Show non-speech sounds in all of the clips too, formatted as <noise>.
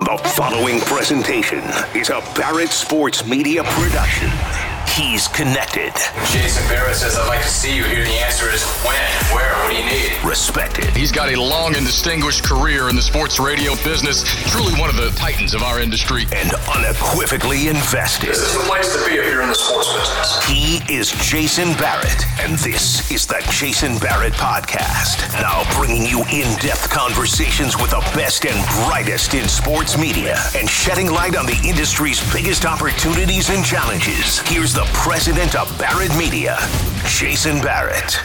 The following presentation is a Barrett Sports Media production. He's connected. Jason Barrett says, I'd like to see you here. The answer is when, where, what do you need? Respected. He's got a long and distinguished career in the sports radio business. Truly one of the titans of our industry. And unequivocally invested. This is the place to be if you're in the sports business. He is Jason Barrett, and this is the Jason Barrett Podcast. Now bringing you in-depth conversations with the best and brightest in sports media and shedding light on the industry's biggest opportunities and challenges. Here's the president of Barrett Media, Jason Barrett.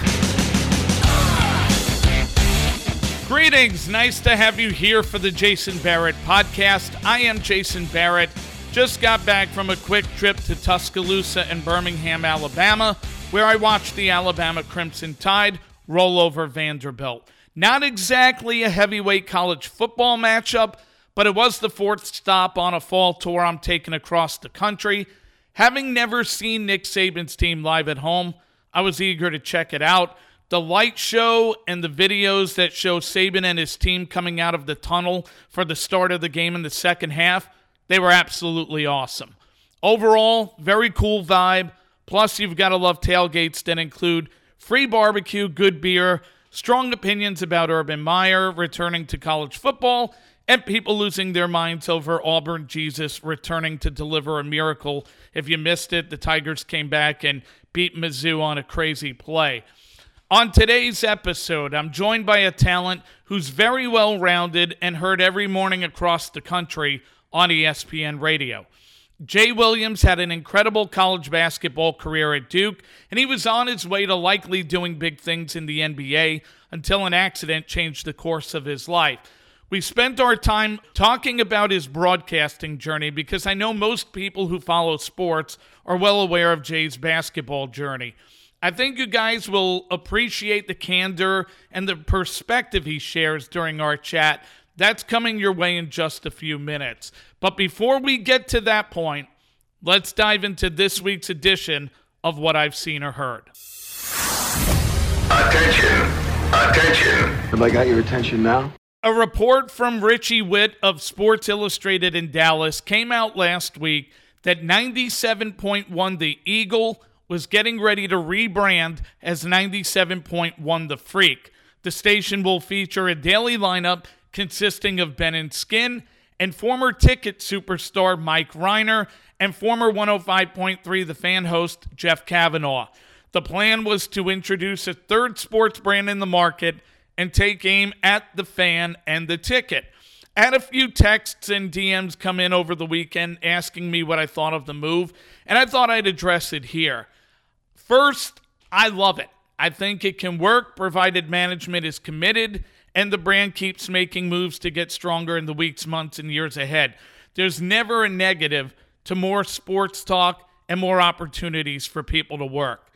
Greetings. Nice to have you here for the Jason Barrett podcast. I am Jason Barrett. Just got back from a quick trip to Tuscaloosa and Birmingham, Alabama, where I watched the Alabama Crimson Tide roll over Vanderbilt. Not exactly a heavyweight college football matchup, but it was the fourth stop on a fall tour I'm taking across the country. Having never seen Nick Saban's team live at home, I was eager to check it out. The light show and the videos that show Saban and his team coming out of the tunnel for the start of the game in the second half, they were absolutely awesome. Overall, very cool vibe. Plus, you've got to love tailgates that include free barbecue, good beer, strong opinions about Urban Meyer returning to college football, and people losing their minds over Auburn Jesus returning to deliver a miracle. If you missed it, the Tigers came back and beat Mizzou on a crazy play. On today's episode, I'm joined by a talent who's very well rounded and heard every morning across the country on ESPN radio. Jay Williams had an incredible college basketball career at Duke, and he was on his way to likely doing big things in the NBA until an accident changed the course of his life. We spent our time talking about his broadcasting journey because I know most people who follow sports are well aware of Jay's basketball journey. I think you guys will appreciate the candor and the perspective he shares during our chat. That's coming your way in just a few minutes. But before we get to that point, let's dive into this week's edition of What I've Seen or Heard. Attention. Attention. Have I got your attention now? A report from Richie Whitt of Sports Illustrated in Dallas came out last week that 97.1 The Eagle was getting ready to rebrand as 97.1 The Freak. The station will feature a daily lineup consisting of Ben and Skin and former ticket superstar Mike Rhyner and former 105.3 The Fan host Jeff Cavanaugh. The plan was to introduce a third sports brand in the market and take aim at the fan and the ticket. Had a few texts and DMs come in over the weekend asking me what I thought of the move, and I thought I'd address it here. First, I love it. I think it can work provided management is committed and the brand keeps making moves to get stronger in the weeks, months, and years ahead. There's never a negative to more sports talk and more opportunities for people to work.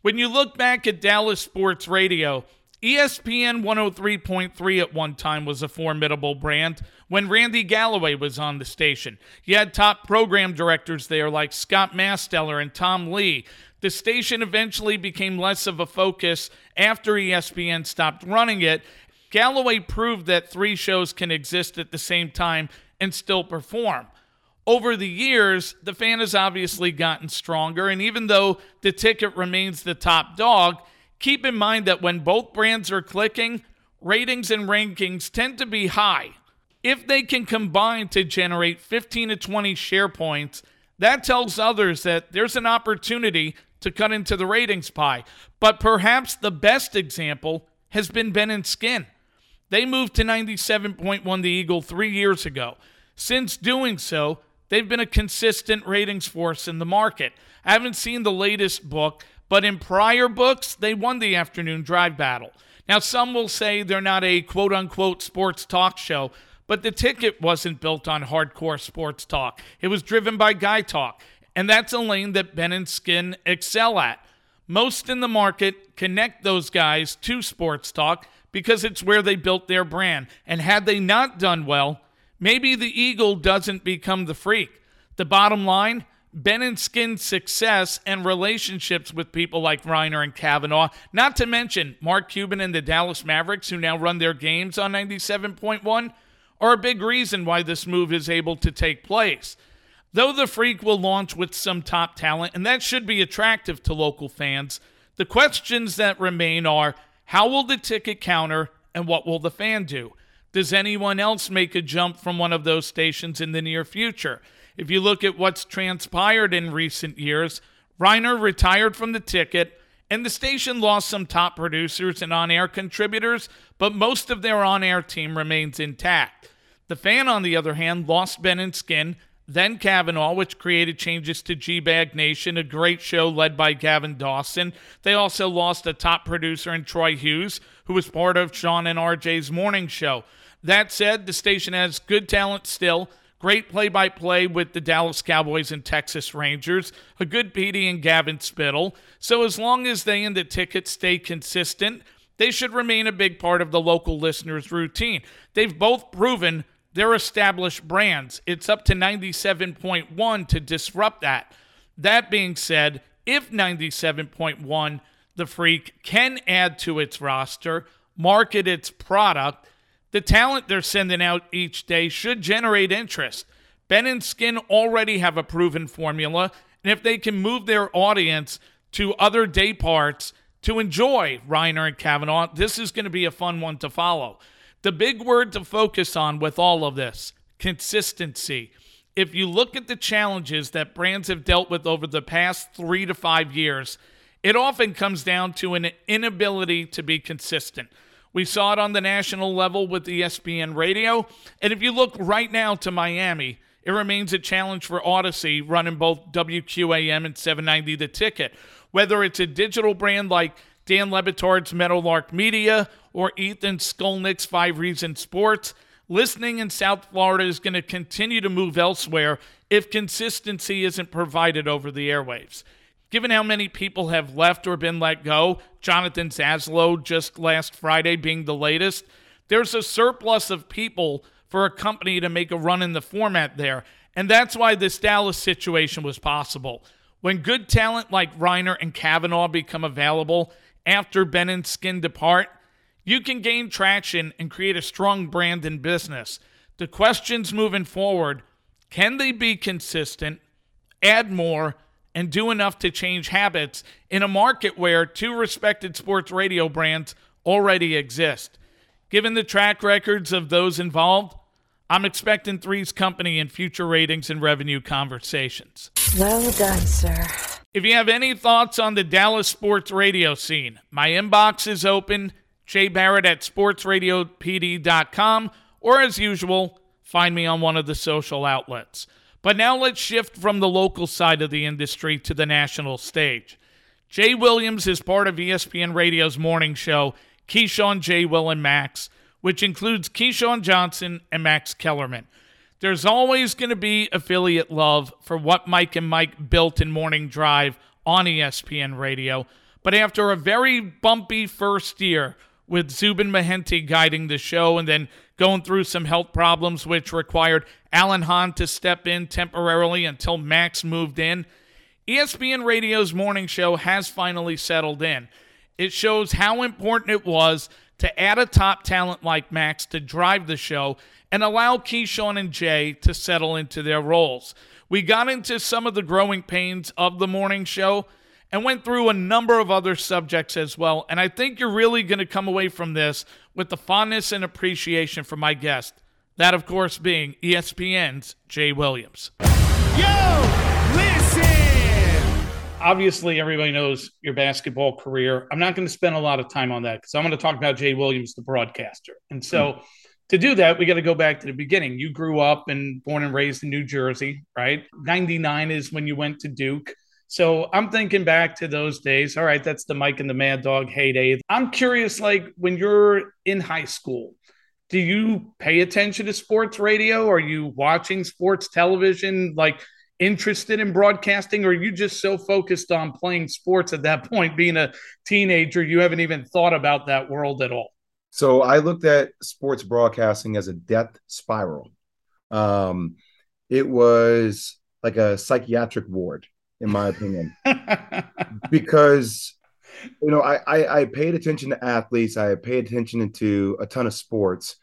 When you look back at Dallas Sports Radio, ESPN 103.3 at one time was a formidable brand when Randy Galloway was on the station. You had top program directors there like Scott Masteller and Tom Lee. The station eventually became less of a focus after ESPN stopped running it. Galloway proved that three shows can exist at the same time and still perform. Over the years, the fan has obviously gotten stronger, and even though the ticket remains the top dog, keep in mind that when both brands are clicking, ratings and rankings tend to be high. If they can combine to generate 15 to 20 share points, that tells others that there's an opportunity to cut into the ratings pie. But perhaps the best example has been Ben and Skin. They moved to 97.1 the Eagle three years ago. Since doing so, they've been a consistent ratings force in the market. I haven't seen the latest book, but in prior books, they won the afternoon drive battle. Now, some will say they're not a quote unquote sports talk show, but the ticket wasn't built on hardcore sports talk. It was driven by guy talk, and that's a lane that Ben and Skin excel at. Most in the market connect those guys to sports talk because it's where they built their brand. And had they not done well, maybe the Eagle doesn't become the freak. The bottom line Ben and Skin's success and relationships with people like Rhyner and Cavanaugh, not to mention Mark Cuban and the Dallas Mavericks, who now run their games on 97.1, are a big reason why this move is able to take place. Though the Freak will launch with some top talent, and that should be attractive to local fans, the questions that remain are how will the ticket counter and what will the fan do? Does anyone else make a jump from one of those stations in the near future? If you look at what's transpired in recent years, Rhyner retired from the ticket, and the station lost some top producers and on air contributors, but most of their on air team remains intact. The fan, on the other hand, lost Ben and Skin, then Cavanaugh, which created changes to G Bag Nation, a great show led by Gavin Dawson. They also lost a top producer in Troy Hughes, who was part of Shan and RJ's morning show. That said, the station has good talent still. Great play by play with the Dallas Cowboys and Texas Rangers. A good PD and Gavin Spittle. So, as long as they and the tickets stay consistent, they should remain a big part of the local listeners' routine. They've both proven they're established brands. It's up to 97.1 to disrupt that. That being said, if 97.1, the Freak, can add to its roster, market its product, the talent they're sending out each day should generate interest. Ben and Skin already have a proven formula, and if they can move their audience to other day parts to enjoy Rhyner and Cavanaugh, this is going to be a fun one to follow. The big word to focus on with all of this consistency. If you look at the challenges that brands have dealt with over the past three to five years, it often comes down to an inability to be consistent. We saw it on the national level with ESPN radio. And if you look right now to Miami, it remains a challenge for Odyssey running both WQAM and 790 The Ticket. Whether it's a digital brand like Dan Le Batard's Meadowlark Media or Ethan Skolnick's Five Reasons Sports, listening in South Florida is going to continue to move elsewhere if consistency isn't provided over the airwaves. Given how many people have left or been let go, Jonathan Zaslow just last Friday being the latest, there's a surplus of people for a company to make a run in the format there. And that's why this Dallas situation was possible. When good talent like Rhyner and Cavanaugh become available after Ben and Skin depart, you can gain traction and create a strong brand in business. The questions moving forward can they be consistent, add more, and do enough to change habits in a market where two respected sports radio brands already exist. Given the track records of those involved, I'm expecting Three's Company in future ratings and revenue conversations. Well done, sir. If you have any thoughts on the Dallas sports radio scene, my inbox is open. Jay Barrett at sportsradiopd.com, or as usual, find me on one of the social outlets. But now let's shift from the local side of the industry to the national stage. Jay Williams is part of ESPN Radio's morning show, Keyshawn, Jay Will, and Max, which includes Keyshawn Johnson and Max Kellerman. There's always going to be affiliate love for what Mike and Mike built in Morning Drive on ESPN Radio. But after a very bumpy first year with Zubin Mehenti guiding the show and then going through some health problems, which required Alan Hahn to step in temporarily until Max moved in. ESPN Radio's morning show has finally settled in. It shows how important it was to add a top talent like Max to drive the show and allow Keyshawn and Jay to settle into their roles. We got into some of the growing pains of the morning show and went through a number of other subjects as well. And I think you're really going to come away from this with the fondness and appreciation for my guest. That, of course, being ESPN's Jay Williams. Yo, listen! Obviously, everybody knows your basketball career. I'm not going to spend a lot of time on that because I'm going to talk about Jay Williams, the broadcaster. And so, mm. to do that, we got to go back to the beginning. You grew up and born and raised in New Jersey, right? 99 is when you went to Duke. So I'm thinking back to those days. All right, that's the Mike and the Mad Dog heyday. I'm curious, like when you're in high school, do you pay attention to sports radio? Are you watching sports television? Like interested in broadcasting, or are you just so focused on playing sports at that <laughs> point, being a teenager, you haven't even thought about that world at all? So I looked at sports broadcasting as a death spiral. Um, it was like a psychiatric ward in my opinion, <laughs> because you know I, I, I paid attention to athletes, I paid attention to a ton of sports,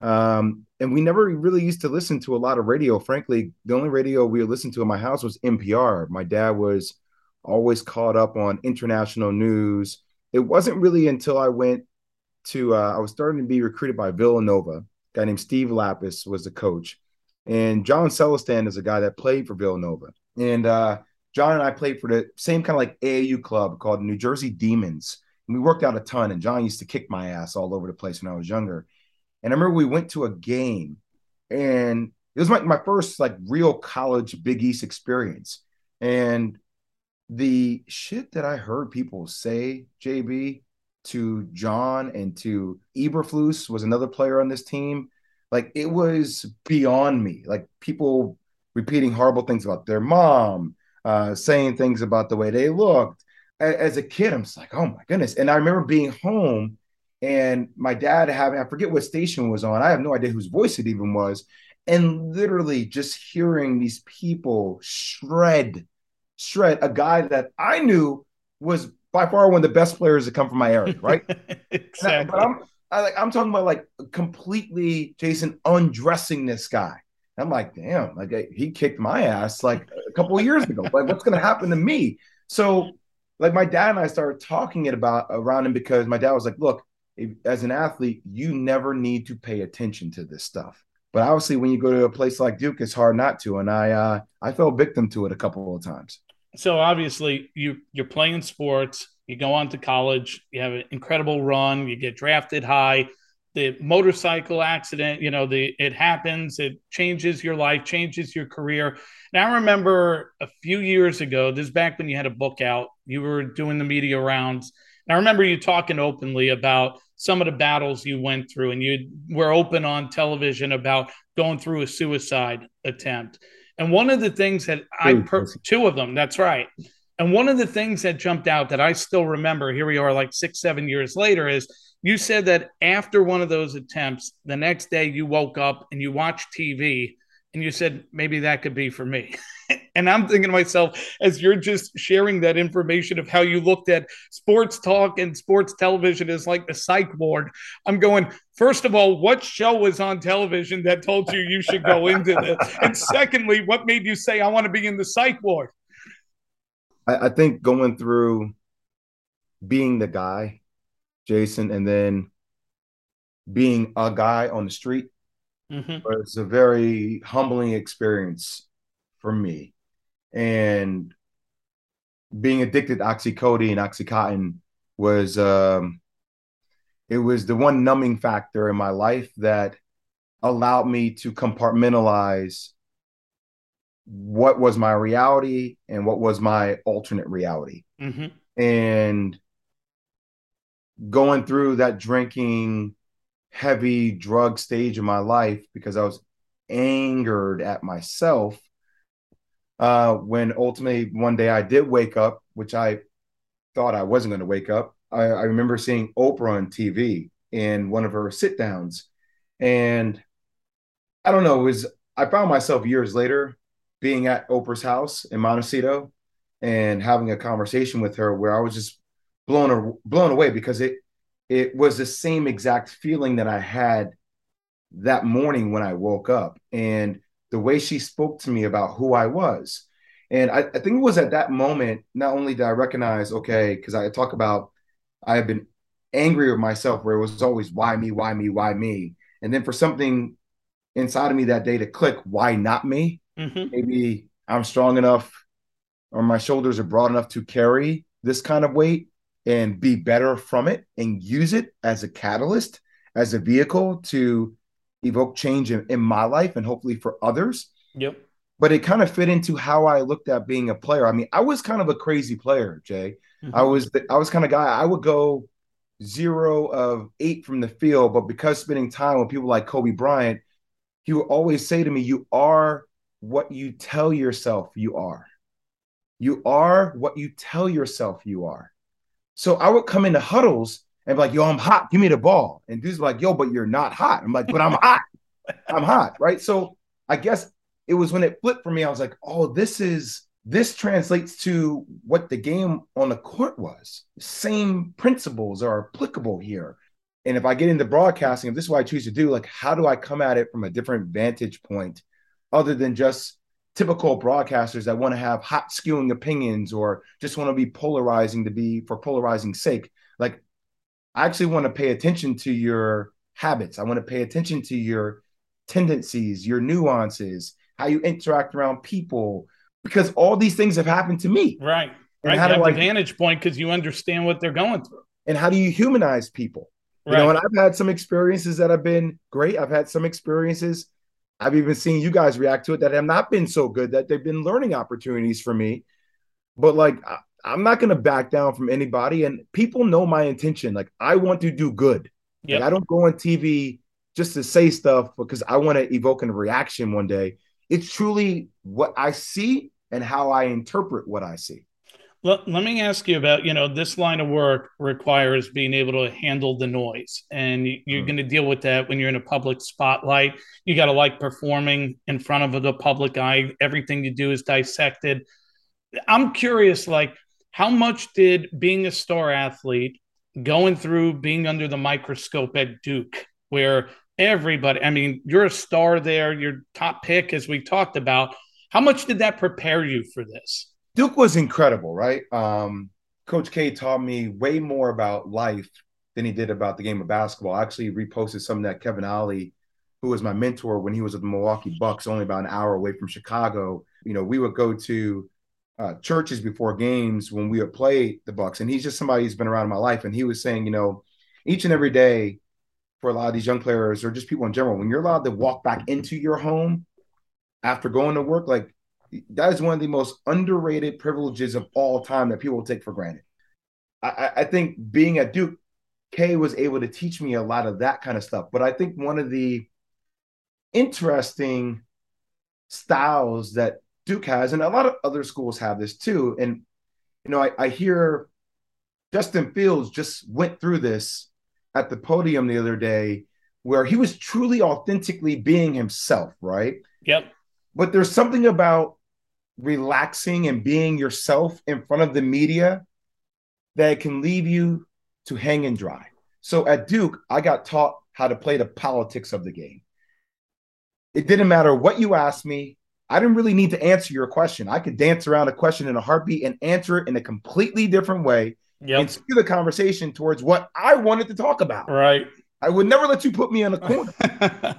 Um, and we never really used to listen to a lot of radio. Frankly, the only radio we listened to in my house was NPR. My dad was always caught up on international news. It wasn't really until I went to, uh, I was starting to be recruited by Villanova. A guy named Steve Lappas was the coach. And John Celestand is a guy that played for Villanova. And uh, John and I played for the same kind of like AAU club called New Jersey Demons. And we worked out a ton. And John used to kick my ass all over the place when I was younger. And I remember we went to a game, and it was my, my first like real college Big East experience. And the shit that I heard people say, JB, to John and to Eberflus was another player on this team. Like it was beyond me. Like people repeating horrible things about their mom, uh, saying things about the way they looked. As a kid, I'm just like, oh my goodness. And I remember being home and my dad having, I forget what station was on. I have no idea whose voice it even was. And literally just hearing these people shred, shred a guy that I knew was by far one of the best players to come from my area, right? <laughs> exactly. but I'm, I, like, I'm talking about like completely Jason undressing this guy. I'm like, damn, like he kicked my ass like a couple of years ago. Like, what's gonna happen to me? So, like, my dad and I started talking it about around him because my dad was like, look, as an athlete, you never need to pay attention to this stuff. But obviously, when you go to a place like Duke, it's hard not to. And I, uh, I fell victim to it a couple of times. So obviously, you you're playing sports. You go on to college. You have an incredible run. You get drafted high. The motorcycle accident, you know, the it happens. It changes your life, changes your career. And I remember a few years ago. This is back when you had a book out. You were doing the media rounds. And I remember you talking openly about some of the battles you went through, and you were open on television about going through a suicide attempt. And one of the things that I, per- two of them, that's right. And one of the things that jumped out that I still remember, here we are like six, seven years later, is you said that after one of those attempts, the next day you woke up and you watched TV and you said, maybe that could be for me. <laughs> and I'm thinking to myself, as you're just sharing that information of how you looked at sports talk and sports television as like the psych ward, I'm going, first of all, what show was on television that told you you should go into this? And <laughs> secondly, what made you say, I want to be in the psych ward? I, I think going through being the guy, Jason, and then being a guy on the street mm-hmm. was a very humbling experience for me. And being addicted to oxycodone and oxycontin was um it was the one numbing factor in my life that allowed me to compartmentalize what was my reality and what was my alternate reality. Mm-hmm. And going through that drinking heavy drug stage in my life because I was angered at myself. Uh, when ultimately one day I did wake up, which I thought I wasn't going to wake up. I, I remember seeing Oprah on TV in one of her sit downs. And I don't know, it was I found myself years later being at Oprah's house in Montecito and having a conversation with her where I was just blown blown away because it it was the same exact feeling that I had that morning when I woke up and the way she spoke to me about who I was. And I, I think it was at that moment, not only did I recognize, okay, because I talk about I have been angry with myself where it was always why me, why me, why me. And then for something inside of me that day to click, why not me? Mm-hmm. Maybe I'm strong enough or my shoulders are broad enough to carry this kind of weight and be better from it and use it as a catalyst, as a vehicle to evoke change in, in my life and hopefully for others. Yep. But it kind of fit into how I looked at being a player. I mean, I was kind of a crazy player, Jay. Mm-hmm. I was the, I was kind of guy. I would go zero of eight from the field, but because spending time with people like Kobe Bryant, he would always say to me, "You are what you tell yourself you are. You are what you tell yourself you are." So I would come into huddles and be like, yo, I'm hot. Give me the ball. And dudes like, yo, but you're not hot. I'm like, but I'm hot. <laughs> I'm hot. Right. So I guess it was when it flipped for me. I was like, oh, this is this translates to what the game on the court was. Same principles are applicable here. And if I get into broadcasting, if this is what I choose to do, like how do I come at it from a different vantage point other than just typical broadcasters that want to have hot skewing opinions or just want to be polarizing to be for polarizing sake. Like I actually want to pay attention to your habits. I want to pay attention to your tendencies, your nuances, how you interact around people, because all these things have happened to me. Right. And right. how You have I- the vantage point because you understand what they're going through. And how do you humanize people? You know, and I've had some experiences that have been great. I've had some experiences. I've even seen you guys react to it that have not been so good that they've been learning opportunities for me. But like, I, I'm not going to back down from anybody. And people know my intention. Like, I want to do good. Yep. Like, I don't go on TV just to say stuff because I want to evoke a reaction one day. It's truly what I see and how I interpret what I see. Let, let me ask you about, you know, this line of work requires being able to handle the noise. And you- you're Mm. going to deal with that when you're in a public spotlight. You got to like performing in front of the public eye. Everything you do is dissected. I'm curious, like, how much did being a star athlete, going through being under the microscope at Duke, where everybody, I mean, you're a star there, you're top pick, as we talked about. How much did that prepare you for this? Duke was incredible, right? Um, Coach K taught me way more about life than he did about the game of basketball. I actually reposted something that Kevin Ollie, who was my mentor when he was with the Milwaukee Bucks, only about an hour away from Chicago. You know, we would go to uh, churches before games when we would play the Bucks, and he's just somebody who's been around in my life. And he was saying, you know, each and every day for a lot of these young players or just people in general, when you're allowed to walk back into your home after going to work, like that is one of the most underrated privileges of all time that people take for granted. I, I- think being at Duke, Kay was able to teach me a lot of that kind of stuff. But I think one of the interesting styles that Duke has, and a lot of other schools have this too. And you know, I, I hear Justin Fields just went through this at the podium the other day, where he was truly authentically being himself, right? Yep. but there's something about relaxing and being yourself in front of the media that can leave you to hang and dry. So at Duke, I got taught how to play the politics of the game. It didn't matter what you asked me. I didn't really need to answer your question. I could dance around a question in a heartbeat and answer it in a completely different way and Yep. steer the conversation towards what I wanted to talk about. Right. I would never let you put me in a corner.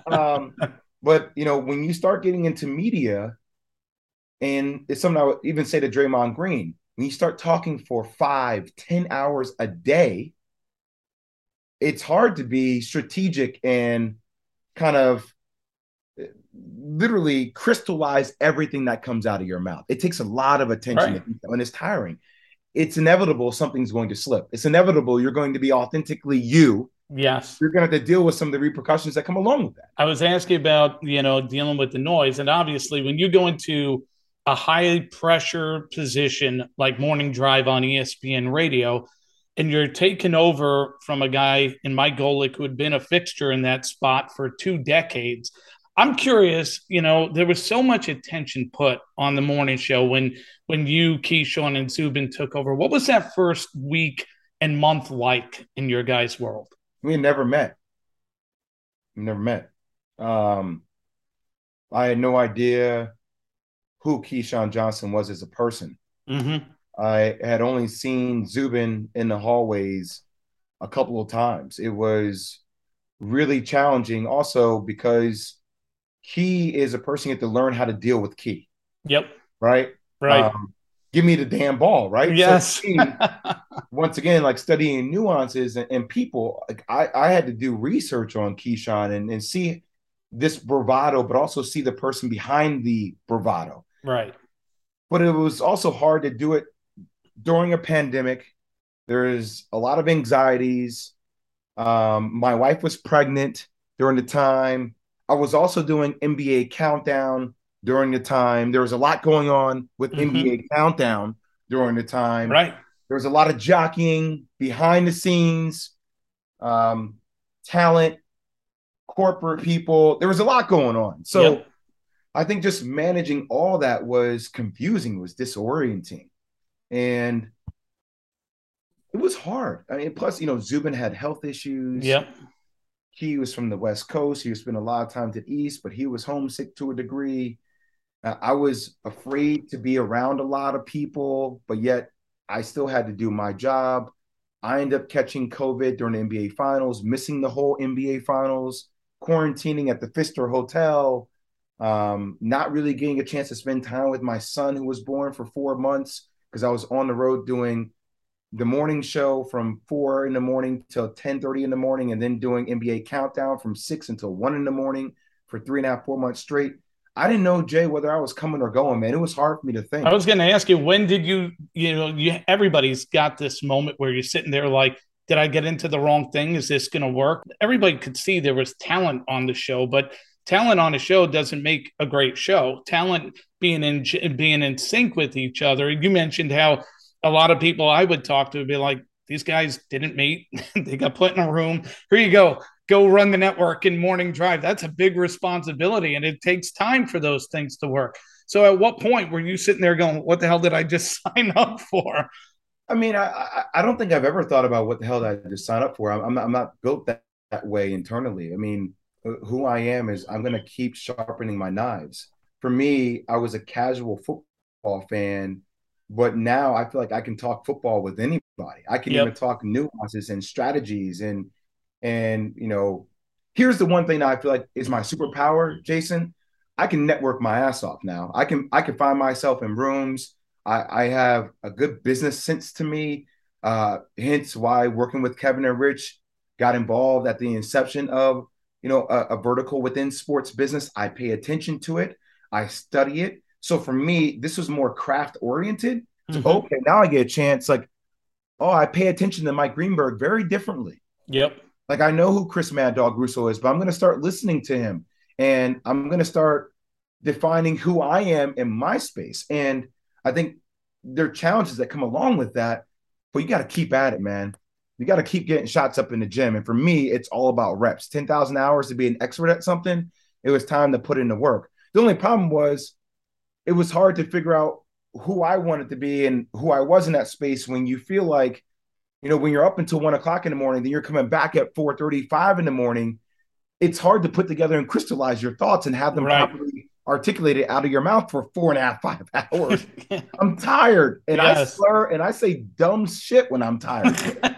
<laughs> um, but you know, when you start getting into media, and it's something I would even say to Draymond Green, when you start talking for five, ten hours a day, it's hard to be strategic and kind of uh, literally crystallize everything that comes out of your mouth. It takes a lot of attention Right. and it's tiring. It's inevitable something's going to slip. It's inevitable you're going to be authentically you. yes. You're going to have to deal with some of the repercussions that come along with that. I was asking about, you know, dealing with the noise. And obviously, when you go into a high pressure position like morning drive on ESPN radio, and you're taken over from a guy in Mike Golic who had been a fixture in that spot for two decades. I'm curious, you know, there was so much attention put on the morning show when when you, Keyshawn, and Zubin took over. What was that first week and month like in your guys' world? We never met. We never met. Um, I had no idea who Keyshawn Johnson was as a person. Mm-hmm. I had only seen Zubin in the hallways a couple of times. It was really challenging, also because he is a person you have to learn how to deal with Key, Yep. right? Right. Um, give me the damn ball, right? So yes. Key, once again, like studying nuances and, and people, like I, I had to do research on Keyshawn and, and see this bravado, but also see the person behind the bravado. Right. But it was also hard to do it during a pandemic. There's a lot of anxieties. Um, my wife was pregnant during the time. I was also doing NBA countdown during the time. There was a lot going on with Mhm. NBA countdown during the time Right. there was a lot of jockeying behind the scenes, um, talent, corporate people. There was a lot going on. So Yep. I think just managing all that was confusing, was disorienting. And it was hard. I mean, plus, you know, Zubin had health issues. Yep. He was from the West Coast. He spent a lot of time to the East, but he was homesick to a degree. Uh, I was afraid to be around a lot of people, but yet I still had to do my job. I ended up catching COVID during the NBA Finals, missing the whole NBA Finals, quarantining at the Pfister Hotel, um, not really getting a chance to spend time with my son who was born for four months because I was on the road doing the morning show from four in the morning till 10 30 in the morning, and then doing NBA countdown from six until one in the morning for three and a half, four months straight. I didn't know Jay whether I was coming or going, man. It was hard for me to think. I was going to ask you when did you, you know, you everybody's got this moment where you're sitting there like, did I get into the wrong thing? Is this going to work? Everybody could see there was talent on the show, but talent on a show doesn't make a great show. Talent being in being in sync with each other. You mentioned how a lot of people I would talk to would be like, these guys didn't meet. <laughs> they got put in a room. Here you go go run the network in morning drive. That's a big responsibility and it takes time for those things to work. So at what point were you sitting there going, what the hell did I just <laughs> sign up for? I mean, I, I don't think I've ever thought about what the hell did I just sign up for. I'm, not, I'm not built that, that way internally. I mean, who I am is I'm going to keep sharpening my knives. For me, I was a casual football fan, but now I feel like I can talk football with anybody. I can yep. even talk nuances and strategies and and you know, here's the one thing that I feel like is my superpower, Jason. I can network my ass off now. I can I can find myself in rooms. I, I have a good business sense to me. Uh, hence why working with Kevin and Rich got involved at the inception of you know a, a vertical within sports business. I pay attention to it. I study it. So for me, this was more craft oriented. So, mm-hmm. okay, now I get a chance. Like, oh, I pay attention to Mike Greenberg very differently. Yep. Like I know who Chris Mad Dog Russo is, but I'm going to start listening to him and I'm going to start defining who I am in my space. And I think there are challenges that come along with that, but you got to keep at it, man. You got to keep getting shots up in the gym. And for me, it's all about reps. 10,000 hours to be an expert at something. It was time to put in the work. The only problem was it was hard to figure out who I wanted to be and who I was in that space when you feel like you know, when you're up until one o'clock in the morning, then you're coming back at 4:35 in the morning. It's hard to put together and crystallize your thoughts and have them right. properly articulated out of your mouth for four and a half, five <laughs> hours. I'm tired, and yes. I slur and I say dumb shit when I'm tired. <laughs>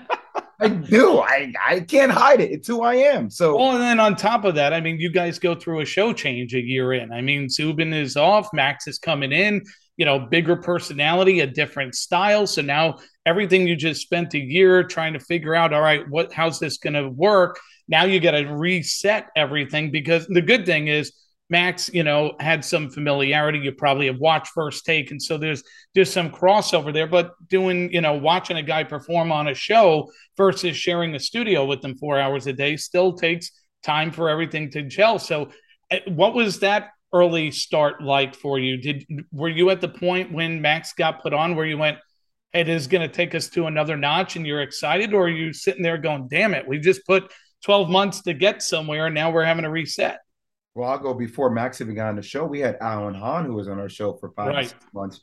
I do. I I can't hide it. It's who I am. So well, and then on top of that, I mean, you guys go through a show change a year in. I mean, Zubin is off, Max is coming in. You know, bigger personality, a different style. So now everything you just spent a year trying to figure out all right what how's this going to work now you got to reset everything because the good thing is max you know had some familiarity. You probably have watched first take and so there's there's some crossover there but doing you know watching a guy perform on a show versus sharing a studio with them four hours a day still takes time for everything to gel. So eh, what was that early start like for you? Did were you at the point when max got put on where you went it is going to take us to another notch and you're excited or are you sitting there going damn it we just put 12 months to get somewhere and now we're having to reset well i'll go before max even got on the show we had alan hahn who was on our show for five right. months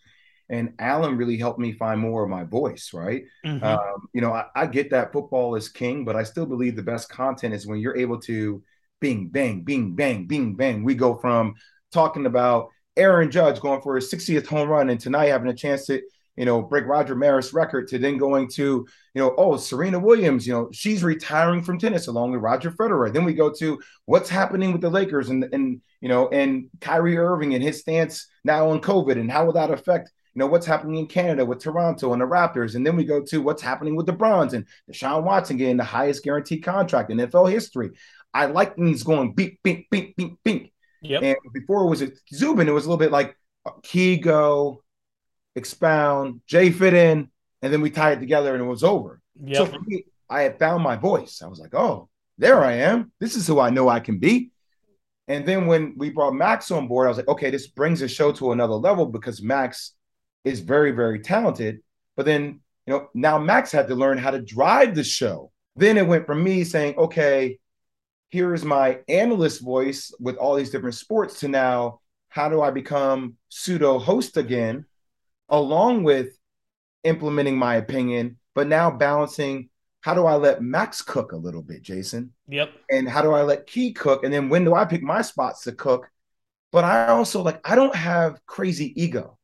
and alan really helped me find more of my voice right mm-hmm. um, you know I, I get that football is king but i still believe the best content is when you're able to bing bang bing bang bing bang we go from talking about aaron judge going for his 60th home run and tonight having a chance to you know, break Roger Maris record to then going to, you know, oh, Serena Williams, you know, she's retiring from tennis along with Roger Federer. Then we go to what's happening with the Lakers and and you know, and Kyrie Irving and his stance now on COVID and how will that affect you know what's happening in Canada with Toronto and the Raptors, and then we go to what's happening with the Browns and Deshaun Watson getting the highest guaranteed contract in NFL history. I like things going beep, beep, beep, beep, beep. Yep. And before it was a Zubin, it was a little bit like uh, Kigo, expound, Jay fit in, and then we tie it together and it was over. Yep. So for me, I had found my voice. I was like, oh, there I am. This is who I know I can be. And then when we brought Max on board, I was like, okay, this brings the show to another level because Max is very, very talented. But then, you know, now Max had to learn how to drive the show. Then it went from me saying, okay, here is my analyst voice with all these different sports to now, how do I become pseudo host again? Along with implementing my opinion, but now balancing how do I let Max cook a little bit, Jason? Yep. And how do I let Key cook? And then when do I pick my spots to cook? But I also like I don't have crazy ego.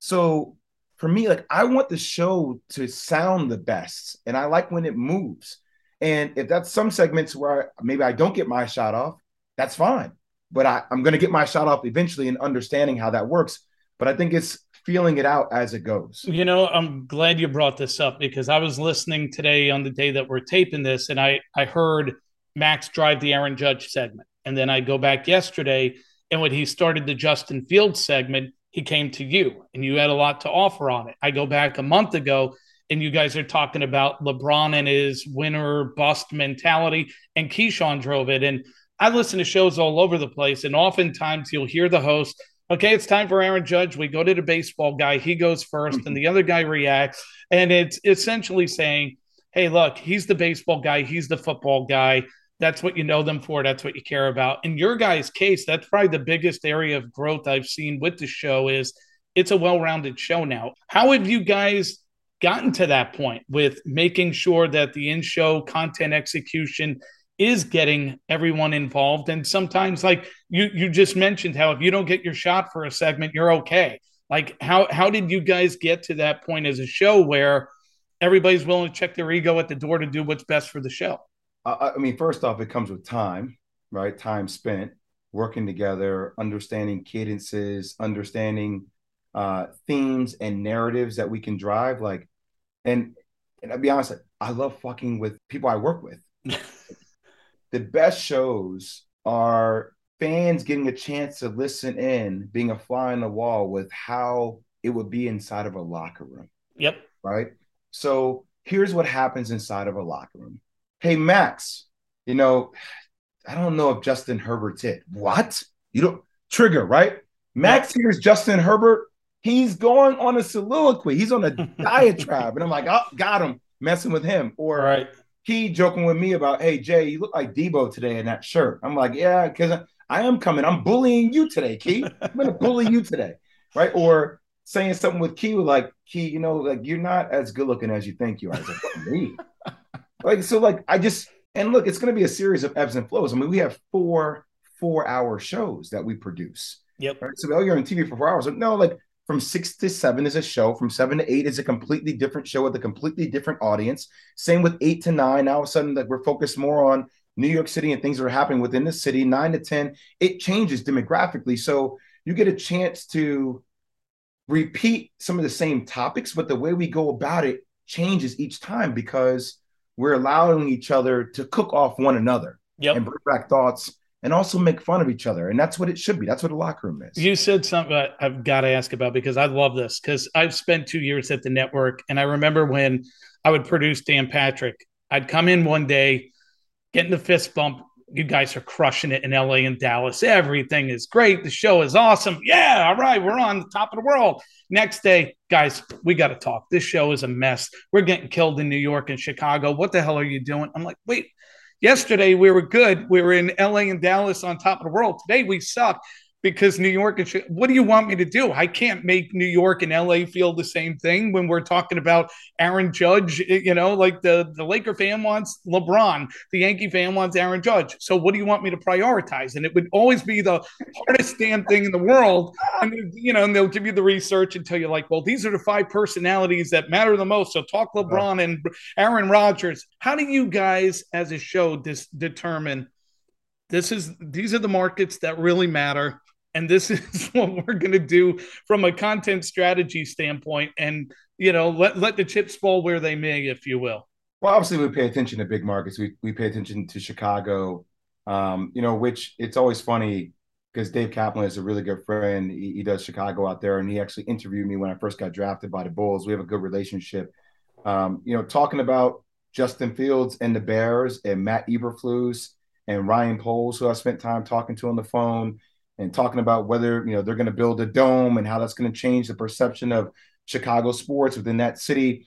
So for me, like I want the show to sound the best. And I like when it moves. And if that's some segments where I, maybe I don't get my shot off, that's fine. But I, I'm going to get my shot off eventually and understanding how that works. But I think it's feeling it out as it goes. You know, I'm glad you brought this up because I was listening today on the day that we're taping this, and I I heard Max drive the Aaron Judge segment, and then I go back yesterday, and when he started the Justin Fields segment, he came to you, and you had a lot to offer on it. I go back a month ago, and you guys are talking about LeBron and his winner bust mentality, and Keyshawn drove it, and I listen to shows all over the place, and oftentimes you'll hear the host okay, it's time for Aaron Judge. We go to the baseball guy. He goes 1st and the other guy reacts. And it's essentially saying, hey, look, he's the baseball guy. He's the football guy. That's what you know them for. That's what you care about. In your guy's case, that's probably the biggest area of growth I've seen with the show is it's a well-rounded show now. How have you guys gotten to that point with making sure that the in-show content execution – is getting everyone involved. And sometimes, like you you just mentioned, how if you don't get your shot for a segment, you're okay. Like how how did you guys get to that point as a show where everybody's willing to check their ego at the door to do what's best for the show? I mean, first off, it comes with time, right? Time spent working together, understanding cadences, understanding uh, themes and narratives that we can drive. Like, and and I'll be honest, I love fucking with people I work with. <laughs> the best shows are fans getting a chance to listen in, being a fly on the wall with how it would be inside of a locker room. Yep. Right. So here's what happens inside of a locker room. Hey, Max, you know, I don't know if Justin Herbert's it. What? You don't trigger, right? Max hears Justin Herbert. He's going on a soliloquy. He's on a <laughs> diatribe. And I'm like, oh, got him messing with him. Or right. Key joking with me about, hey Jay, you look like Deebo today in that shirt. I'm like, yeah, because I am coming. I'm bullying you today, Key. I'm gonna bully you today, <laughs> right? Or saying something with Key, like Key, you know, like you're not as good looking as you think you are. Like, me? <laughs> like so, like I just and look, it's gonna be a series of ebbs and flows. I mean, we have four four hour shows that we produce. Yep. Right. So oh, you're on TV for four hours. No, like from six to seven is a show. From seven to eight is a completely different show with a completely different audience. Same with eight to nine. Now, all of a sudden, that we're focused more on New York City and things that are happening within the city. Nine to 10, it changes demographically. So you get a chance to repeat some of the same topics, but the way we go about it changes each time because we're allowing each other to cook off one another yep. and bring back thoughts and also make fun of each other. And that's what it should be. That's what a locker room is. You said something I've got to ask about because I love this because I've spent two years at the network. And I remember when I would produce Dan Patrick, I'd come in one day, getting the fist bump. You guys are crushing it in LA and Dallas. Everything is great. The show is awesome. Yeah, all right, we're on the top of the world. Next day, guys, we got to talk. This show is a mess. We're getting killed in New York and Chicago. What the hell are you doing? I'm like, wait, Yesterday we were good. We were in LA and Dallas on top of the world. Today we suck because New York and what do you want me to do? I can't make New York and LA feel the same thing when we're talking about Aaron Judge. Eh, you know, like the the Laker fan wants LeBron, the Yankee fan wants Aaron Judge. So what do you want me to prioritize? And it would always be the hardest damn thing in the world. And you know, and they'll give you the research and tell you like, well, these are the five personalities that matter the most. So talk LeBron and Aaron Rodgers. How do you guys, as a show, dis- determine? This is these are the markets that really matter and this <laughs> is what we're going to do from a content strategy standpoint and you know let, let the chips fall where they may if you will. Well obviously we pay attention to big markets. We, we pay attention to chicago um, you know which it's always funny because dave kaplan is a really good friend. He, he, does chicago out there and he actually interviewed me when i first got drafted by the bulls. We have a good relationship. Um, you know talking about justin fields and the bears and matt eberflus and ryan poles who i spent time talking to on the phone and talking about whether you know they're going to build a dome and how that's going to change the perception of Chicago sports within that city.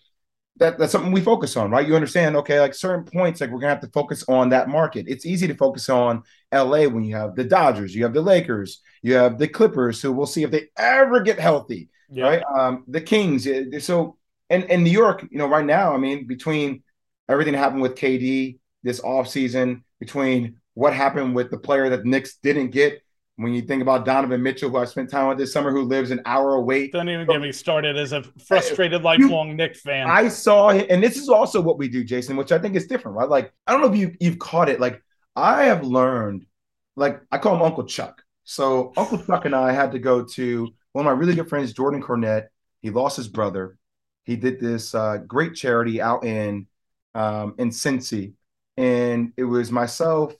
That, that's something we focus on, right? You understand, okay, like certain points, like we're gonna have to focus on that market. It's easy to focus on LA when you have the Dodgers, you have the Lakers, you have the Clippers, who we'll see if they ever get healthy, yeah. right? Um, the Kings. So and and New York, you know, right now, I mean, between everything that happened with KD this offseason, between what happened with the player that the Knicks didn't get, when you think about Donovan Mitchell, who I spent time with this summer, who lives an hour away. Don't even get me started as a frustrated lifelong you, Knicks fan. I saw him, and this is also what we do, Jason, which I think is different, right? Like, I don't know if you you've caught it. Like, I have learned, like, I call him Uncle Chuck. So Uncle Chuck and I had to go to one of my really good friends, Jordan Cornette. He lost his brother. He did this uh, great charity out in um, in Cincy, and it was myself,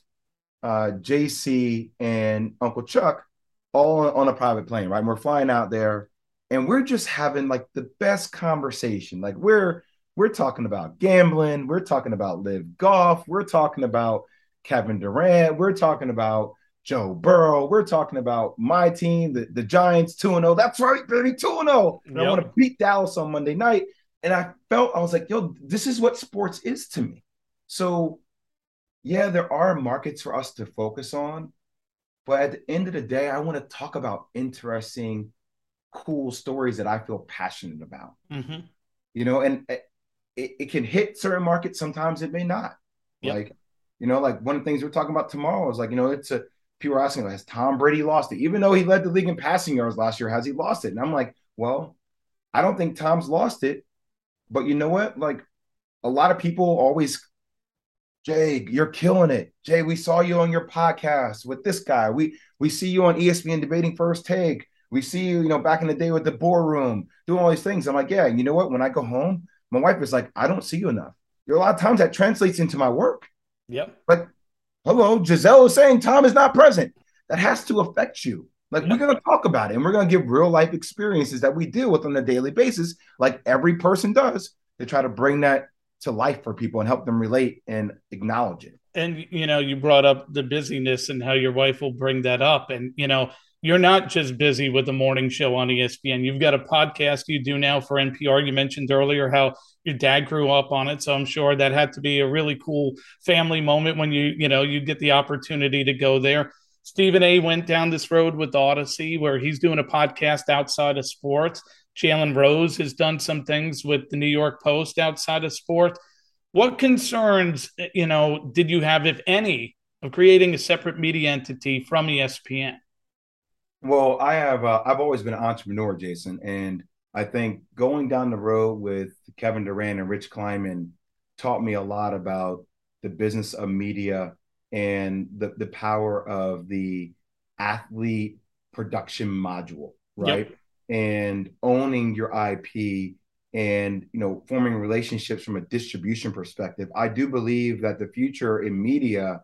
uh, JC, and Uncle Chuck all on, on a private plane. Right, and we're flying out there, and we're just having like the best conversation. Like we're we're talking about gambling, we're talking about live golf, we're talking about Kevin Durant, we're talking about Joe Burrow. We're talking about my team, the, the Giants 2 0. That's right, baby, 2 0. Yep. I want to beat Dallas on Monday night. And I felt, I was like, yo, this is what sports is to me. So, yeah, there are markets for us to focus on. But at the end of the day, I want to talk about interesting, cool stories that I feel passionate about. Mm-hmm. You know, and it, it, can hit certain markets, sometimes it may not. Yep. Like, you know, like one of the things we're talking about tomorrow is like, you know, it's a people are asking, has Tom Brady lost it? Even though he led the league in passing yards last year, has he lost it? And I'm like, well, I don't think Tom's lost it. But you know what? Like a lot of people always, Jay, you're killing it. Jay, we saw you on your podcast with this guy. We we see you on ESPN debating first take. We see you, you know, back in the day with the boardroom, doing all these things. I'm like, yeah, you know what? When I go home, my wife is like, I don't see you enough. There are a lot of times that translates into my work. Yep. But hello, Gisele is saying Tom is not present. That has to affect you. Like we're going to talk about it and we're going to give real life experiences that we deal with on a daily basis, like every person does, to try to bring that to life for people and help them relate and acknowledge it. And you know, you brought up the busyness and how your wife will bring that up. And you know, you're not just busy with the morning show on ESPN. You've got a podcast you do now for NPR. You mentioned earlier how your dad grew up on it, so I'm sure that had to be a really cool family moment when you you know you get the opportunity to go there. Stephen A. went down this road with Odyssey, where he's doing a podcast outside of sports. Jalen Rose has done some things with the New York Post outside of sports. What concerns, you know, did you have, if any, of creating a separate media entity from ESPN? Well, I have. Uh, I've always been an entrepreneur, Jason, and I think going down the road with Kevin Durant and Rich Kleiman taught me a lot about the business of media and the the power of the athlete production module, right? Yep. And owning your IP and you know forming relationships from a distribution perspective. I do believe that the future in media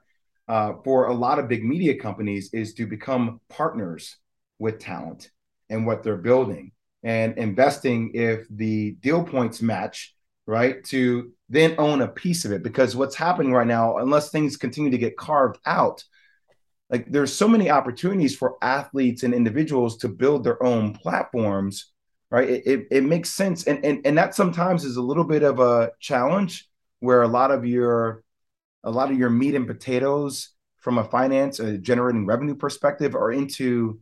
uh, for a lot of big media companies is to become partners with talent and what they're building and investing if the deal points match, right? To then own a piece of it because what's happening right now, unless things continue to get carved out, like there's so many opportunities for athletes and individuals to build their own platforms, right? It, it, it makes sense. And, and, and that sometimes is a little bit of a challenge where a lot of your a lot of your meat and potatoes from a finance a generating revenue perspective are into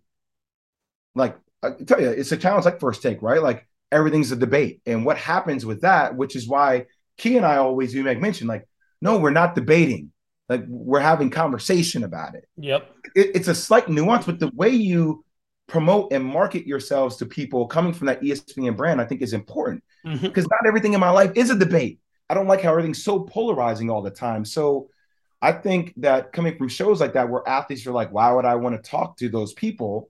like I tell you, it's a challenge like first take, right? Like everything's a debate. And what happens with that, which is why Key and I always do make mention, like, no, we're not debating. Like we're having conversation about it. Yep. It, it's a slight nuance, but the way you promote and market yourselves to people coming from that ESPN brand, I think is important. Because mm-hmm. not everything in my life is a debate. I don't like how everything's so polarizing all the time. So I think that coming from shows like that, where athletes are like, why would I want to talk to those people?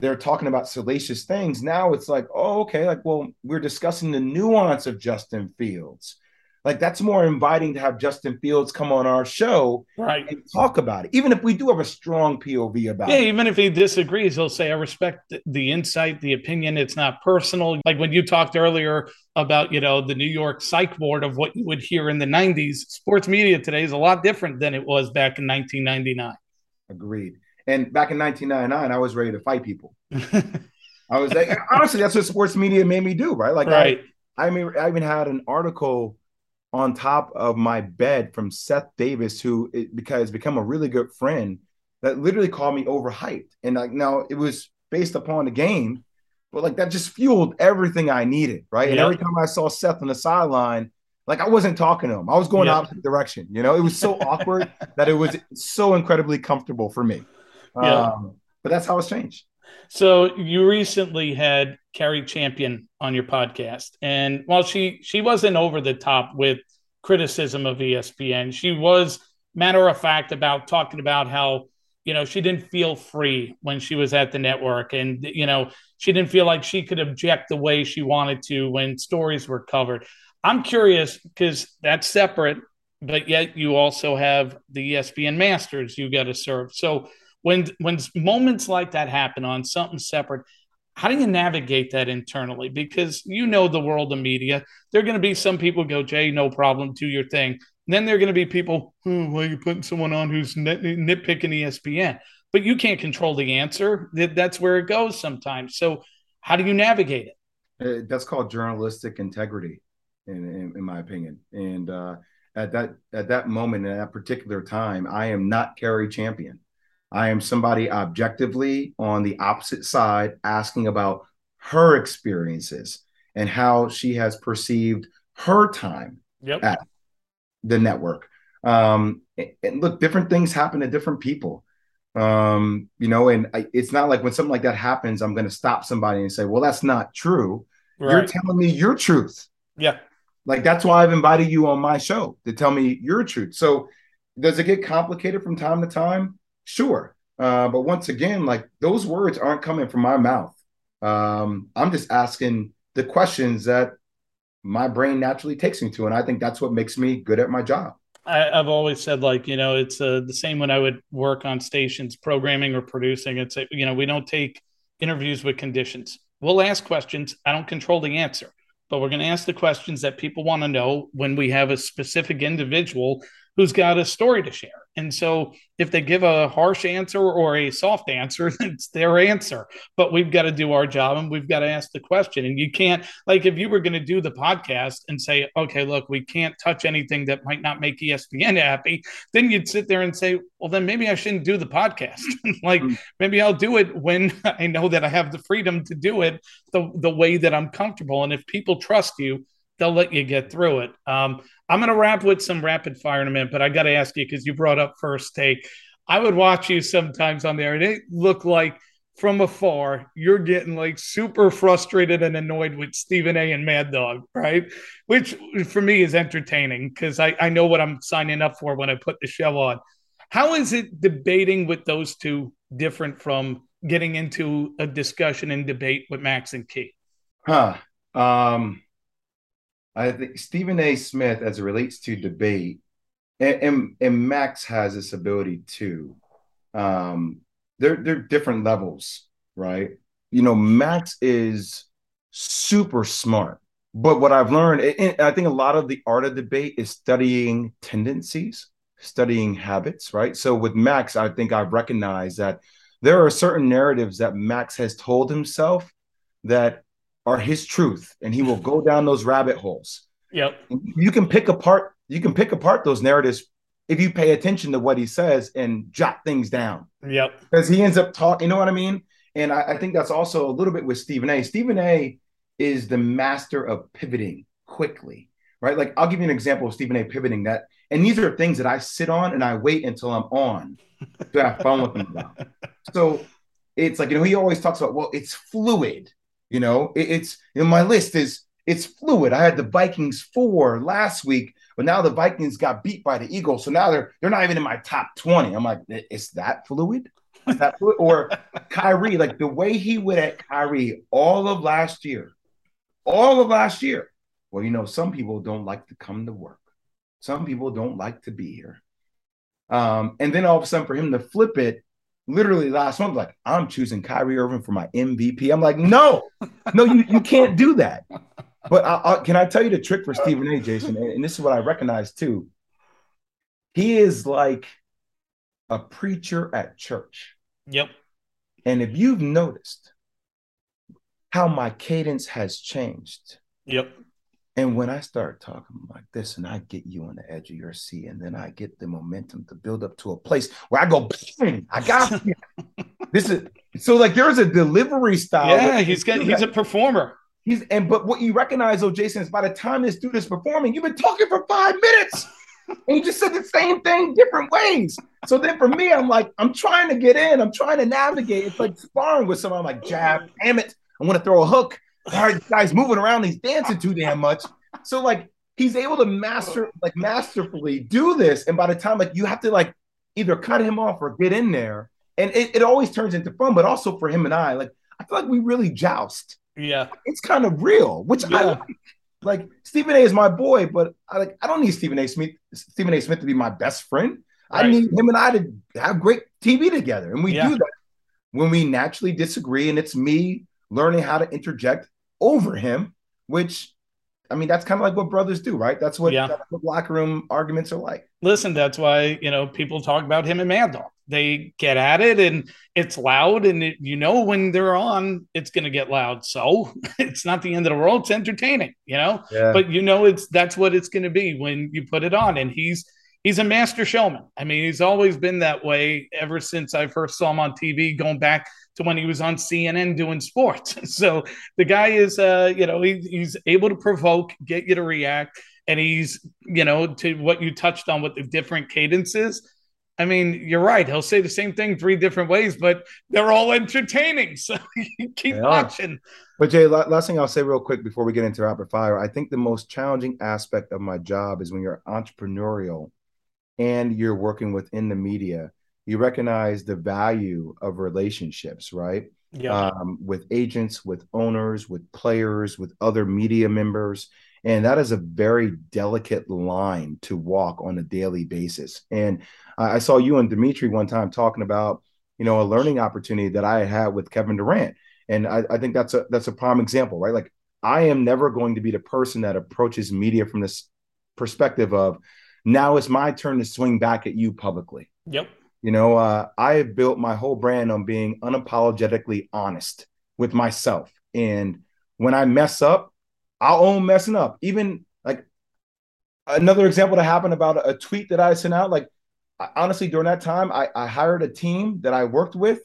they're talking about salacious things. Now it's like, oh, okay, like, well, we're discussing the nuance of Justin Fields. Like that's more inviting to have Justin Fields come on our show right. and talk about it. Even if we do have a strong POV about yeah, it. Yeah, even if he disagrees, he'll say, I respect the insight, the opinion. It's not personal. Like when you talked earlier about, you know, the New York psych ward of what you would hear in the 90s, sports media today is a lot different than it was back in 1999. Agreed. And back in 1999, I was ready to fight people. <laughs> I was like, honestly, that's what sports media made me do, right? Like, right. I, I mean, I even had an article on top of my bed from Seth Davis, who it, because become a really good friend, that literally called me overhyped. And like, now it was based upon the game, but like that just fueled everything I needed, right? And every time I saw Seth on the sideline, like I wasn't talking to him. I was going Yep. opposite direction. You know, it was so <laughs> awkward that it was so incredibly comfortable for me. Yep. Um, but that's how it's changed. So you recently had Cari Champion on your podcast, and while she she wasn't over the top with criticism of ESPN, she was matter of fact about talking about how you know she didn't feel free when she was at the network, and you know she didn't feel like she could object the way she wanted to when stories were covered. I'm curious because that's separate, but yet you also have the ESPN Masters you got to serve. So when when moments like that happen on something separate how do you navigate that internally? Because you know the world of media. There are going to be some people go jay no problem do your thing. And then there are going to be people oh, are you putting someone on who's nit- nitpicking espn but you can't control the answer. That's where it goes sometimes. So how do you navigate it? Uh, that's called journalistic integrity, in, in, in my opinion. And uh, at that at that moment, at that particular time, I am not Cari Champion. I am somebody objectively on the opposite side, asking about her experiences and how she has perceived her time yep at the network. Um, and, look, different things happen to different people. Um, you know, and I, it's not like when something like that happens, I'm going to stop somebody and say, "Well, that's not true." You're telling me your truth. yeah Like that's why I've invited you on my show to tell me your truth. So, does it get complicated from time to time? Sure. Uh, but once again, like those words aren't coming from my mouth. Um, I'm just asking the questions that my brain naturally takes me to, and I think that's what makes me good at my job. I, I've always said like you know it's uh, the same when I would work on stations programming or producing. It's uh, you know we don't take interviews with conditions. We'll ask questions. I don't control the answer, but we're going to ask the questions that people want to know when we have a specific individual who's got a story to share. And so if they give a harsh answer or a soft answer, <laughs> it's their answer. But we've got to do our job and we've got to ask the question. And you can't, like, if you were going to do the podcast and say, okay, look, we can't touch anything that might not make ESPN happy, then you'd sit there and say, well, then maybe I shouldn't do the podcast. <laughs> like, Mm. maybe I'll do it when <laughs> I know that I have the freedom to do it the, the way that I'm comfortable. And if people trust you, they'll let you get through it. Um, I'm going to wrap with some rapid fire in a minute, but I got to ask you because you brought up first take. I would watch you sometimes on there, and it looked like from afar you're getting like super frustrated and annoyed with Stephen A. and Mad Dog, right? Which for me is entertaining because I, I know what I'm signing up for when I put the show on. How is it debating with those two different from getting into a discussion and debate with Max and Key? Huh. Um, I think Stephen A. Smith, as it relates to debate, and, and, and Max has this ability too. Um, they're they're different levels, right? You know, Max is super smart, but what I've learned, and I think a lot of the art of debate is studying tendencies, studying habits, right? So with Max, I think I've recognized that there are certain narratives that Max has told himself that are his truth and he will go down those rabbit holes. Yep. you can pick apart you can pick apart those narratives if you pay attention to what he says and jot things down. Yep. because he ends up talking you know what i mean? And I, I think that's also a little bit with stephen a. Stephen a is the master of pivoting quickly right? Like i'll give you an example of stephen a pivoting that and these are things that i sit on and i wait until i'm on to have fun with about <laughs> so it's like you know he always talks about well it's fluid you know it, it's in my list is it's fluid i had the vikings four last week but now the vikings got beat by the eagles so now they're they're not even in my top 20 i'm like is that fluid is that fluid? or <laughs> Kyrie, like the way he went at Kyrie all of last year, all of last year. Well, you know, some people don't like to come to work. Some people don't like to be here. Um, and then all of a sudden, for him to flip it, literally last month, like I'm choosing Kyrie Irving for my MVP. I'm like, no, no, you you can't do that. But I, I, can I tell you the trick for Stephen A. Jason? And, and this is what I recognize too. He is like a preacher at church. Yep. And if you've noticed how my cadence has changed, Yep. And when I start talking like this and I get you on the edge of your seat, and then I get the momentum to build up to a place where I go, bang, I got <laughs> you. this is so like there's a delivery style. Yeah, he's got he's a <laughs> performer. He's and but what you recognize though, Jason, is by the time this dude is performing, you've been talking for five minutes. <laughs> and you just said the same thing different ways. So then for me, I'm like, I'm trying to get in, I'm trying to navigate. It's like sparring with someone. I'm like, jab, damn it, I want to throw a hook. All right, guy's moving around, he's dancing too damn much. So like he's able to master, like masterfully do this. And by the time like you have to like either cut him off or get in there. And it, it always turns into fun, but also for him and I, like I feel like we really joust. Yeah. It's kind of real, which Yeah. I like. Like Stephen A is my boy, but I like I don't need Stephen A. Smith Stephen A. Smith to be my best friend. I Right. need him and I to have great TV together. And we Yeah. do that when we naturally disagree, and it's me learning how to interject over him, which I mean that's kind of like what brothers do, right? That's what, Yeah. that's what locker room arguments are like. Listen, that's why you know people talk about him and Mad Dog. They get at it, and it's loud, and it, you know when they're on, it's going to get loud. So <laughs> it's not the end of the world. It's entertaining, you know. Yeah. But you know, it's that's what it's going to be when you put it on. And he's he's a master showman. I mean, he's always been that way ever since I first saw him on TV, going back to when he was on CNN doing sports. <laughs> So the guy is, uh, you know, he, he's able to provoke, get you to react, and he's, you know, to what you touched on with the different cadences. I mean, you're right. He'll say the same thing three different ways, but they're all entertaining. <laughs> So keep are. watching. But Jay, last thing I'll say real quick before we get into rapid fire, I think the most challenging aspect of my job is when you're entrepreneurial and you're working within the media, you recognize the value of relationships, right? Yeah. Um, with agents, with owners, with players, with other media members. And that is a very delicate line to walk on a daily basis. And I I saw you and Dimitri one time talking about, you know, a learning opportunity that I had with Kevin Durant. And I, I think that's a that's a prime example, right? Like I am never going to be the person that approaches media from this perspective of now it's my turn to swing back at you publicly. yep. You know, uh, I have built my whole brand on being unapologetically honest with myself. And when I mess up, I'll own messing up. Even like another example that happened about a, tweet that I sent out, like I- honestly, during that time, I, I hired a team that I worked with,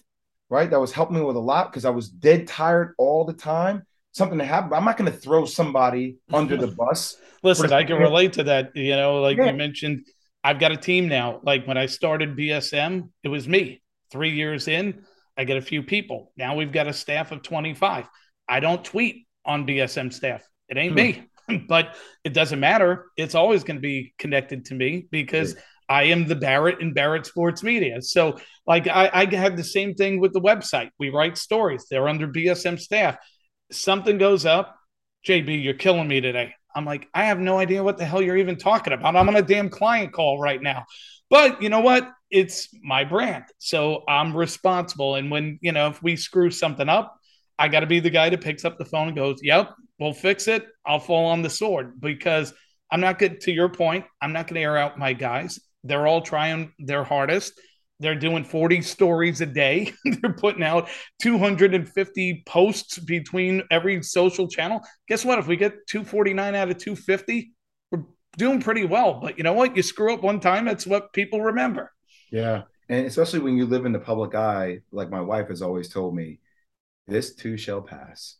right? That was helping me with a lot because I was dead tired all the time. Something that happened. I'm not going to throw somebody under the bus. Listen, I can relate to that. You know, like Yeah. you mentioned, I've got a team now. Like when I started BSM, it was me. Three years in, I get a few people. Now we've got a staff of 25. I don't tweet on BSM staff. It ain't hmm. me, <laughs> but it doesn't matter. It's always going to be connected to me because I am the Barrett and Barrett Sports Media. So, like, I, I have the same thing with the website. We write stories, they're under BSM staff. Something goes up, JB, you're killing me today. I'm like, I have no idea what the hell you're even talking about. I'm on a damn client call right now. But you know what? It's my brand. So I'm responsible. And when, you know, if we screw something up, I got to be the guy that picks up the phone and goes, Yep, we'll fix it. I'll fall on the sword because I'm not good to your point. I'm not going to air out my guys. They're all trying their hardest. They're doing 40 stories a day. <laughs> They're putting out 250 posts between every social channel. Guess what? If we get 249 out of 250, we're doing pretty well. But you know what? You screw up one time, that's what people remember. Yeah. And especially when you live in the public eye, like my wife has always told me, this too shall pass.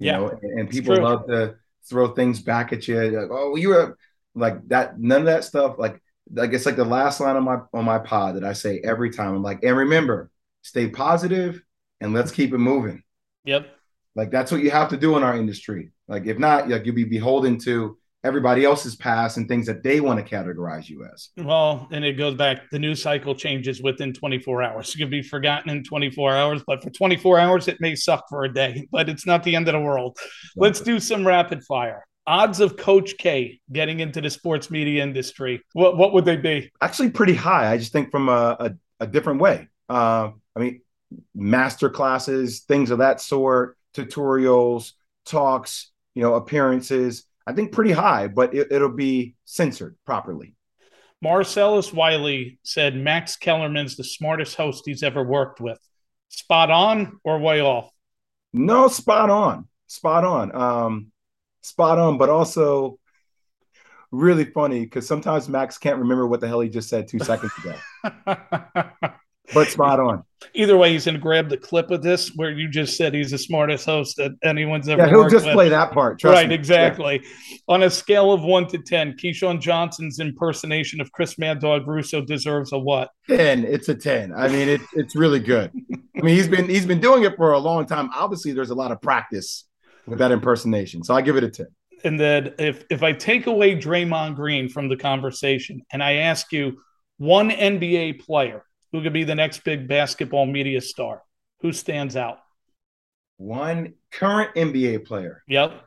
You Yeah, know, and, and people love to throw things back at you. Like, oh, you were like that, none of that stuff. Like, like it's like the last line on my on my pod that I say every time. I'm like, and remember, stay positive and let's keep it moving. Yep. Like that's what you have to do in our industry. Like if not, like you'll be beholden to everybody else's past and things that they want to categorize you as. Well, and it goes back. The news cycle changes within 24 hours. You can be forgotten in 24 hours, but for 24 hours, it may suck for a day, but it's not the end of the world. Let's do some rapid fire. Odds of Coach K getting into the sports media industry. What what would they be? actually pretty high. I just think from a, a, a different way. Uh, I mean, master classes, things of that sort, tutorials, talks, you know, appearances. I think pretty high, but it, it'll be censored properly. Marcellus Wiley said Max Kellerman's the smartest host he's ever worked with. Spot on or way off? No, spot on, spot on, um, spot on, but also really funny because sometimes Max can't remember what the hell he just said two seconds ago. <laughs> but spot on. Either way, he's going to grab the clip of this where you just said he's the smartest host that anyone's ever. Yeah, he'll just with. play that part. Trust right, me. exactly. On a scale of one to ten, Keyshawn Johnson's impersonation of Chris Mad Dog Russo deserves a what? ten. It's a ten. I mean, it, it's really good. I mean, he's been he's been doing it for a long time. Obviously, there's a lot of practice with that impersonation, so I give it a ten. And then if if I take away Draymond Green from the conversation and I ask you one NBA player who could be the next big basketball media star, who stands out? One current NBA player. Yep.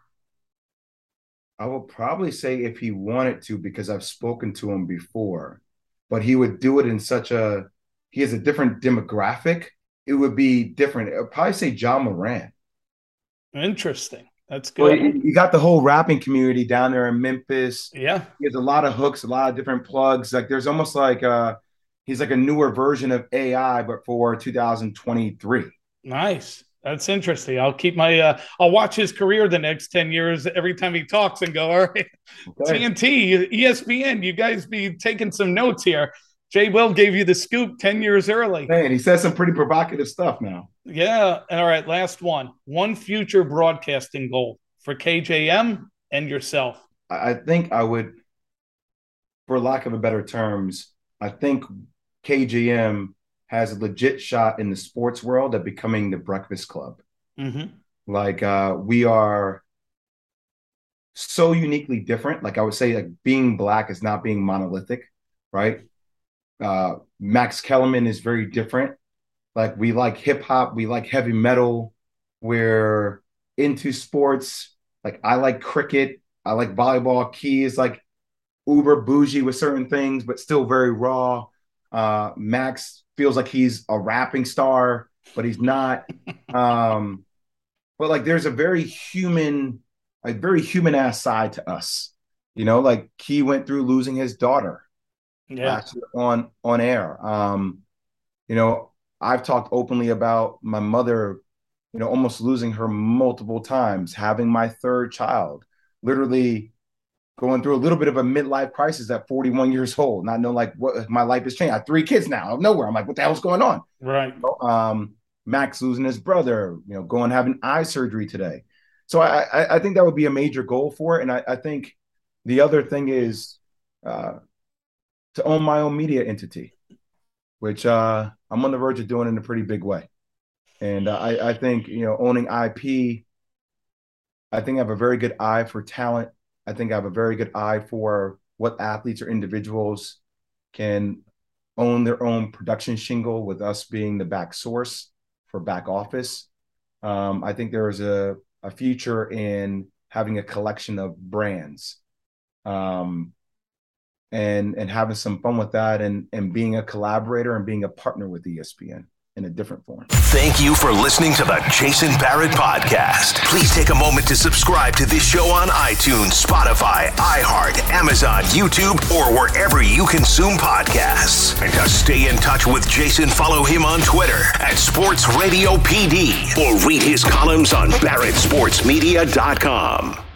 I will probably say if he wanted to, because I've spoken to him before, but he would do it in such a he has a different demographic. It would be different. I'd probably say Ja Morant. Interesting. That's good. you you got the whole rapping community down there in Memphis. yeah. He has a lot of hooks, a lot of different plugs. Like there's almost like uh he's like a newer version of AI, but for 2023. Nice. That's interesting. I'll keep my uh I'll watch his career the next 10 years every time he talks and go, all right, Okay. TNT, ESPN, you guys be taking some notes here. Jay Will gave you the scoop 10 years early. Man, he says some pretty provocative stuff now. Yeah. And all right, last one. One future broadcasting goal for KJM and yourself. I think I would, for lack of a better terms, I think KJM has a legit shot in the sports world of becoming the Breakfast Club. Mm-hmm. Like uh, we are so uniquely different. Like I would say, like being black is not being monolithic, right? Uh, Max Kellerman is very different. Like we like hip hop, we like heavy metal. We're into sports. Like I like cricket. I like volleyball. Key is like uber bougie with certain things, but still very raw. Uh, Max feels like he's a rapping star, but he's not. <laughs> Um, but like there's a very human, a very human ass side to us. You know, like Key went through losing his daughter Yeah. on on air. Um, you know, I've talked openly about my mother, you know, almost losing her multiple times, having my third child, literally going through a little bit of a midlife crisis at 41 years old, not knowing like what my life has changed. I have three kids now out of nowhere. I'm like, what the hell's going on? Right. um, Max losing his brother, you know, going having eye surgery today. So I, I, I think that would be a major goal for it. And I, I think the other thing is uh, to own my own media entity, which uh, I'm on the verge of doing in a pretty big way. And uh, I, I think, you know, owning IP, I think I have a very good eye for talent. I think I have a very good eye for what athletes or individuals can own their own production shingle with us being the back source for back office. Um, I think there is a, a future in having a collection of brands um, and and having some fun with that and and being a collaborator and being a partner with ESPN in a different form. Thank you for listening to the Jason Barrett Podcast. Please take a moment to subscribe to this show on iTunes, Spotify, iHeart, Amazon, YouTube, or wherever you consume podcasts. And to stay in touch with Jason, follow him on Twitter at Sports Radio PD or read his columns on BarrettSportsMedia.com.